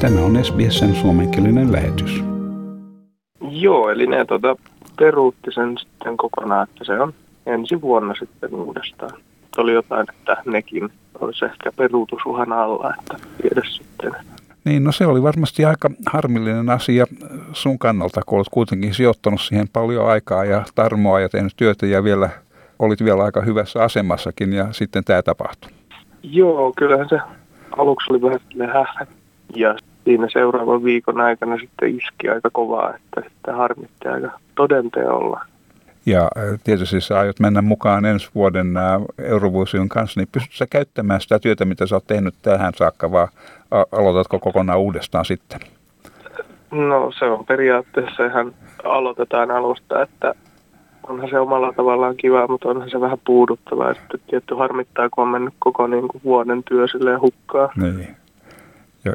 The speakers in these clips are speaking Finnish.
Tämä on SBSn suomenkielinen lähetys. Joo, eli ne tota, peruutti sen sitten kokonaan, että se on ensi vuonna sitten uudestaan. Oli jotain, että nekin olisi ehkä peruutusuhan alla, että tiedä sitten. Niin, no se oli varmasti aika harmillinen asia sun kannalta, kun olet kuitenkin sijoittanut siihen paljon aikaa ja tarmoa ja tehnyt työtä ja vielä olit vielä aika hyvässä asemassakin ja sitten tämä tapahtui. Joo, kyllähän se aluksi oli vähän hähä ja siinä seuraavan viikon aikana sitten iski aika kovaa, että sitten harmitti aika todenteolla. Ja äh, tietysti sä aiot mennä mukaan ensi vuoden äh, Eurovision kanssa, niin pystytkö sä käyttämään sitä työtä, mitä sä oot tehnyt tähän saakka, vaan aloitatko kokonaan uudestaan sitten? No se on periaatteessa ihan aloitetaan alusta, että onhan se omalla tavallaan kiva, mutta onhan se vähän puuduttavaa. Sitten tietty harmittaa, kun on mennyt koko niin kuin vuoden työ silleen hukkaa. Niin,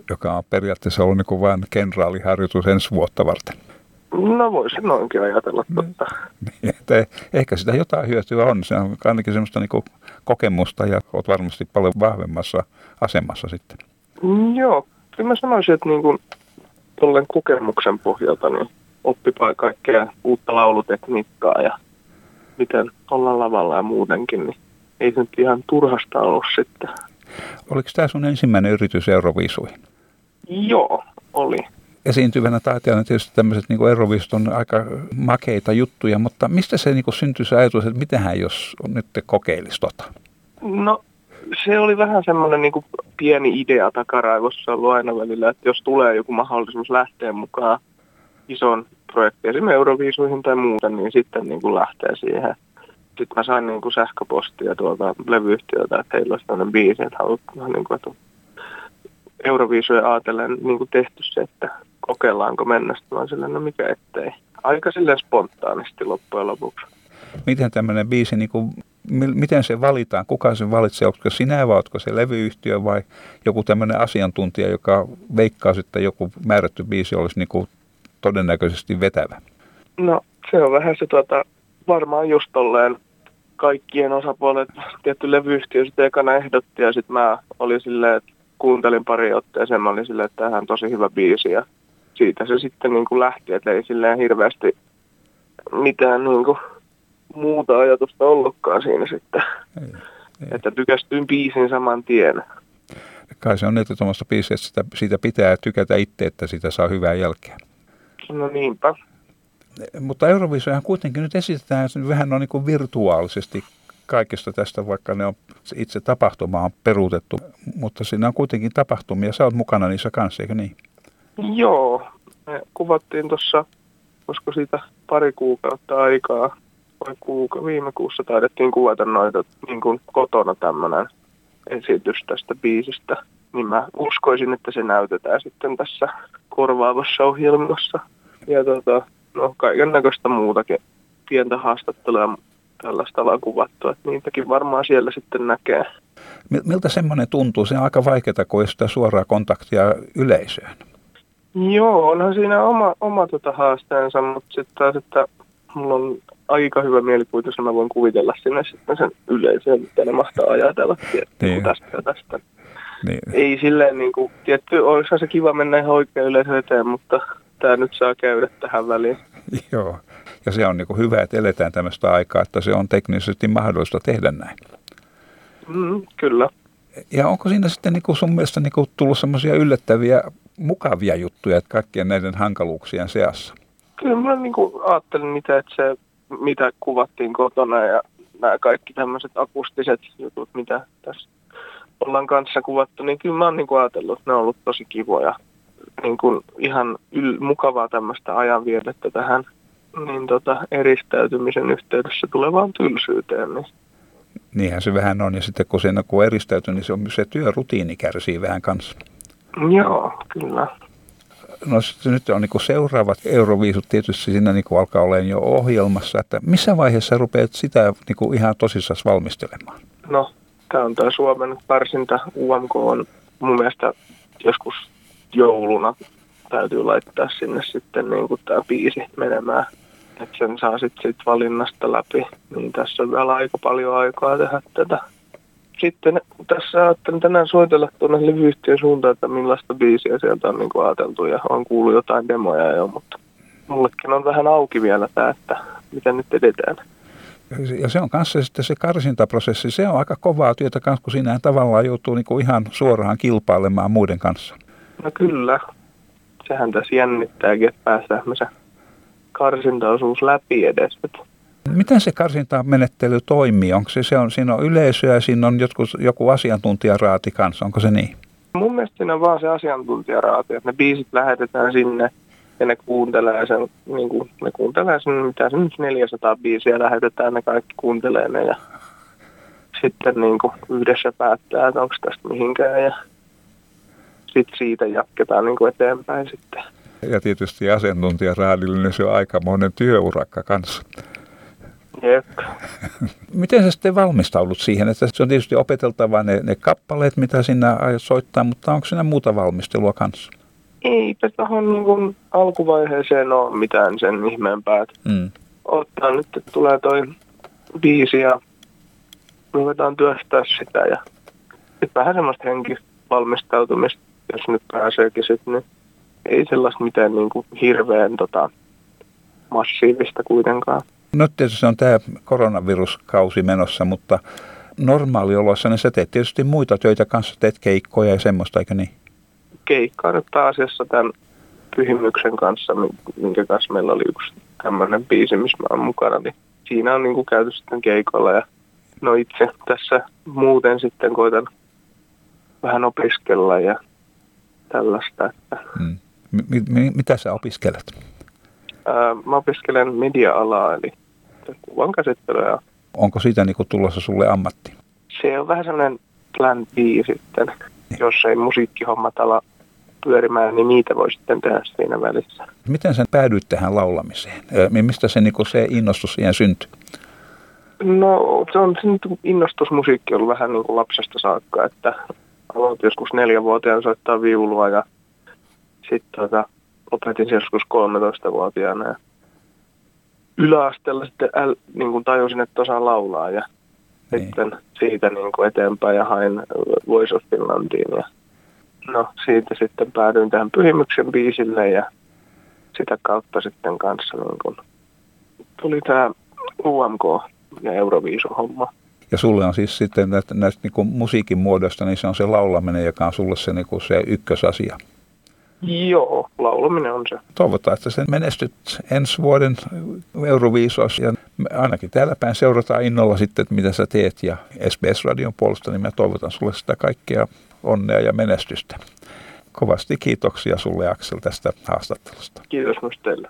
joka on periaatteessa ollut niin vain kenraaliharjoitus ensi vuotta varten. No voisin noinkin ajatella totta. Niin, että ehkä sitä jotain hyötyä on. Se on ainakin semmoista niin kokemusta ja olet varmasti paljon vahvemmassa asemassa sitten. Joo, kyllä mä sanoisin, että niin kuin tollen kokemuksen pohjalta niin oppipaa kaikkea uutta laulutekniikkaa ja miten olla lavalla ja muutenkin, niin ei se nyt ihan turhasta ollut sitten. Oliko tämä sun ensimmäinen yritys Euroviisuihin? Joo, oli. Esiintyvänä taiteilijana tietysti tämmöiset niin Euroviisut on aika makeita juttuja, mutta mistä se niin syntyi se ajatus, että mitähän jos nyt te kokeilisi tota? No se oli vähän semmoinen niin pieni idea takaraivossa ollut aina välillä, että jos tulee joku mahdollisuus lähteä mukaan ison projektiin, esimerkiksi Euroviisuihin tai muuten, niin sitten niin kuin lähtee siihen. Sitten mä sain niin kuin sähköpostia tuolta levyyhtiöltä, että heillä olisi tämmöinen biisi, että halutaan niin kuin, että Euroviisuja ajatellen niin kuin tehty se, että kokeillaanko mennä. Sitten sille, no mikä ettei. Aika silleen spontaanisti loppujen lopuksi. Miten tämmöinen biisi, niin kuin, miten se valitaan? Kuka sen valitsee? Onko sinä vai onko se levyyhtiö vai joku tämmöinen asiantuntija, joka veikkaa, että joku määrätty biisi olisi niin kuin todennäköisesti vetävä? No se on vähän se tuota, varmaan just tolleen kaikkien osapuolet, tietty levyyhtiö sitten ekana ehdotti ja sitten mä olin silleen, että kuuntelin pari otteeseen, mä olin silleen, että tämähän on tosi hyvä biisi ja siitä se sitten niin kuin lähti, että ei silleen hirveästi mitään niin kuin muuta ajatusta ollutkaan siinä sitten. Ei, ei. Että tykästyin biisin saman tien. Kai se on niin, että tuommoista biisiä, että sitä, siitä pitää tykätä itse, että sitä saa hyvää jälkeä. No niinpä. Mutta Eurovisiohan kuitenkin nyt esitetään vähän on niin virtuaalisesti kaikesta tästä, vaikka ne on itse tapahtuma on peruutettu, mutta siinä on kuitenkin tapahtumia. Sä oot mukana niissä kanssa, eikö niin? Joo, me kuvattiin tuossa, koska siitä pari kuukautta aikaa, vai kuuka, viime kuussa taidettiin kuvata noita niin kuin kotona tämmöinen esitys tästä biisistä. Niin mä uskoisin, että se näytetään sitten tässä korvaavassa ohjelmassa. Ja tota, no kaiken näköistä muutakin pientä haastattelua tällaista ollaan kuvattu, että niitäkin varmaan siellä sitten näkee. Miltä semmoinen tuntuu? Se on aika vaikeaa, kun ei sitä suoraa kontaktia yleisöön. Joo, onhan siinä oma, oma tota haasteensa, mutta sitten taas, että mulla on aika hyvä mielikuvitus, että mä voin kuvitella sinne sitten sen yleisön, mitä ne mahtaa ajatella niin. tästä ja tästä. Niin. Ei silleen, niin kuin, tietty, olisihan se kiva mennä ihan oikein yleisön eteen, mutta tämä nyt saa käydä tähän väliin. Joo, ja se on niin kuin hyvä, että eletään tämmöistä aikaa, että se on teknisesti mahdollista tehdä näin. Mm, kyllä. Ja onko siinä sitten niin kuin sun mielestä niin kuin tullut semmoisia yllättäviä, mukavia juttuja että kaikkien näiden hankaluuksien seassa? Kyllä mä niin kuin ajattelin mitä, että se, mitä kuvattiin kotona ja nämä kaikki tämmöiset akustiset jutut, mitä tässä ollaan kanssa kuvattu, niin kyllä mä oon niin kuin ajatellut, että ne on ollut tosi kivoja. Niin kuin ihan yl- mukavaa tämmöistä ajanvietettä tähän niin tota, eristäytymisen yhteydessä tulevaan tylsyyteen. Niin. Niinhän se vähän on, ja sitten kun se kun eristäytyy, niin se, on, se työrutiini kärsii vähän kanssa. Joo, kyllä. No sitten nyt on niin seuraavat Euroviisut tietysti siinä niin alkaa olemaan jo ohjelmassa, että missä vaiheessa rupeat sitä niin ihan tosissaan valmistelemaan? No, tämä on tämä Suomen parsinta UMK on mun mielestä joskus jouluna täytyy laittaa sinne sitten niin kuin tämä biisi menemään että sen saa sitten sit valinnasta läpi. Niin tässä on vielä aika paljon aikaa tehdä tätä. sitten tässä ajattelin tänään soitella tuonne levyyhtiön suuntaan, että millaista biisiä sieltä on niin kuin ajateltu ja on kuullut jotain demoja jo, mutta mullekin on vähän auki vielä tämä, että miten nyt edetään. Ja se on kanssa sitten se karsintaprosessi, se on aika kovaa työtä kanssa, kun siinä tavallaan joutuu niin kuin ihan suoraan kilpailemaan muiden kanssa. No kyllä, sehän tässä jännittääkin, että päästään se karsintaosuus läpi edes. Miten se karsintamenettely toimii? Onko se, se on, siinä on yleisöä ja siinä on jotkut, joku asiantuntijaraati kanssa, onko se niin? Mun mielestä siinä on vaan se asiantuntijaraati, että ne biisit lähetetään sinne ja ne kuuntelee sen, niin kuin, ne kuuntelee sen, mitä se nyt 400 biisiä lähetetään, ne kaikki kuuntelee ne ja sitten niin kuin yhdessä päättää, että onko tästä mihinkään ja sitten siitä jatketaan niin kuin eteenpäin sitten. Ja tietysti asiantuntijaraadillinen se on aikamoinen työurakka kanssa. Jep. Miten sä sitten valmistaudut siihen? Että se on tietysti opeteltava ne, ne kappaleet, mitä sinä aiot soittaa, mutta onko siinä muuta valmistelua kanssa? Eipä tuohon niin alkuvaiheeseen ole mitään sen ihmeempää. Mm. Ottaa nyt, että tulee toi biisi ja ruvetaan työstää sitä ja sitten vähän semmoista henkivalmistautumista, jos nyt pääseekin sitten, niin ei sellaista mitään niin kuin hirveän tota, massiivista kuitenkaan. No tietysti on tämä koronaviruskausi menossa, mutta normaalioloissa niin sä teet tietysti muita töitä kanssa, teet keikkoja ja semmoista, eikö niin? Keikkaa nyt pääasiassa tämän pyhimyksen kanssa, minkä kanssa meillä oli yksi tämmöinen biisi, missä mä oon mukana, niin siinä on niin kuin käyty sitten keikolla ja no itse tässä muuten sitten koitan vähän opiskella ja tällaista. Että... Hmm. M- m- mitä sä opiskelet? Ää, mä opiskelen media-alaa, eli kuvan käsittelyä. Onko siitä niin tulossa sulle ammatti? Se on vähän sellainen plan B sitten. Jos ei musiikkihommat ala pyörimään, niin niitä voi sitten tehdä siinä välissä. Miten sen päädyit tähän laulamiseen? Mistä se, niin se innostus siihen syntyi? No se on se innostus musiikki ollut vähän niin kuin lapsesta saakka, että aloitin joskus neljävuotiaan soittaa viulua ja sitten tota, lopetin joskus 13-vuotiaana ja yläasteella sitten äl, niin kuin tajusin, että osaan laulaa ja niin. sitten siitä niin kuin eteenpäin ja hain Voice of Finlandiin ja no siitä sitten päädyin tähän Pyhimyksen biisille ja sitä kautta sitten kanssa niin kuin tuli tämä UMK ja Euroviisu-homma. Ja sulle on siis sitten näistä, näistä niin musiikin muodosta, niin se on se laulaminen, joka on sulle se, niin kuin se ykkösasia. Joo, laulaminen on se. Toivotaan, että sen menestyt ensi vuoden Euroviisos ja ainakin täällä päin seurataan innolla sitten, että mitä sä teet ja SBS-radion puolesta, niin mä toivotan sulle sitä kaikkea onnea ja menestystä. Kovasti kiitoksia sulle Aksel tästä haastattelusta. Kiitos myös teille.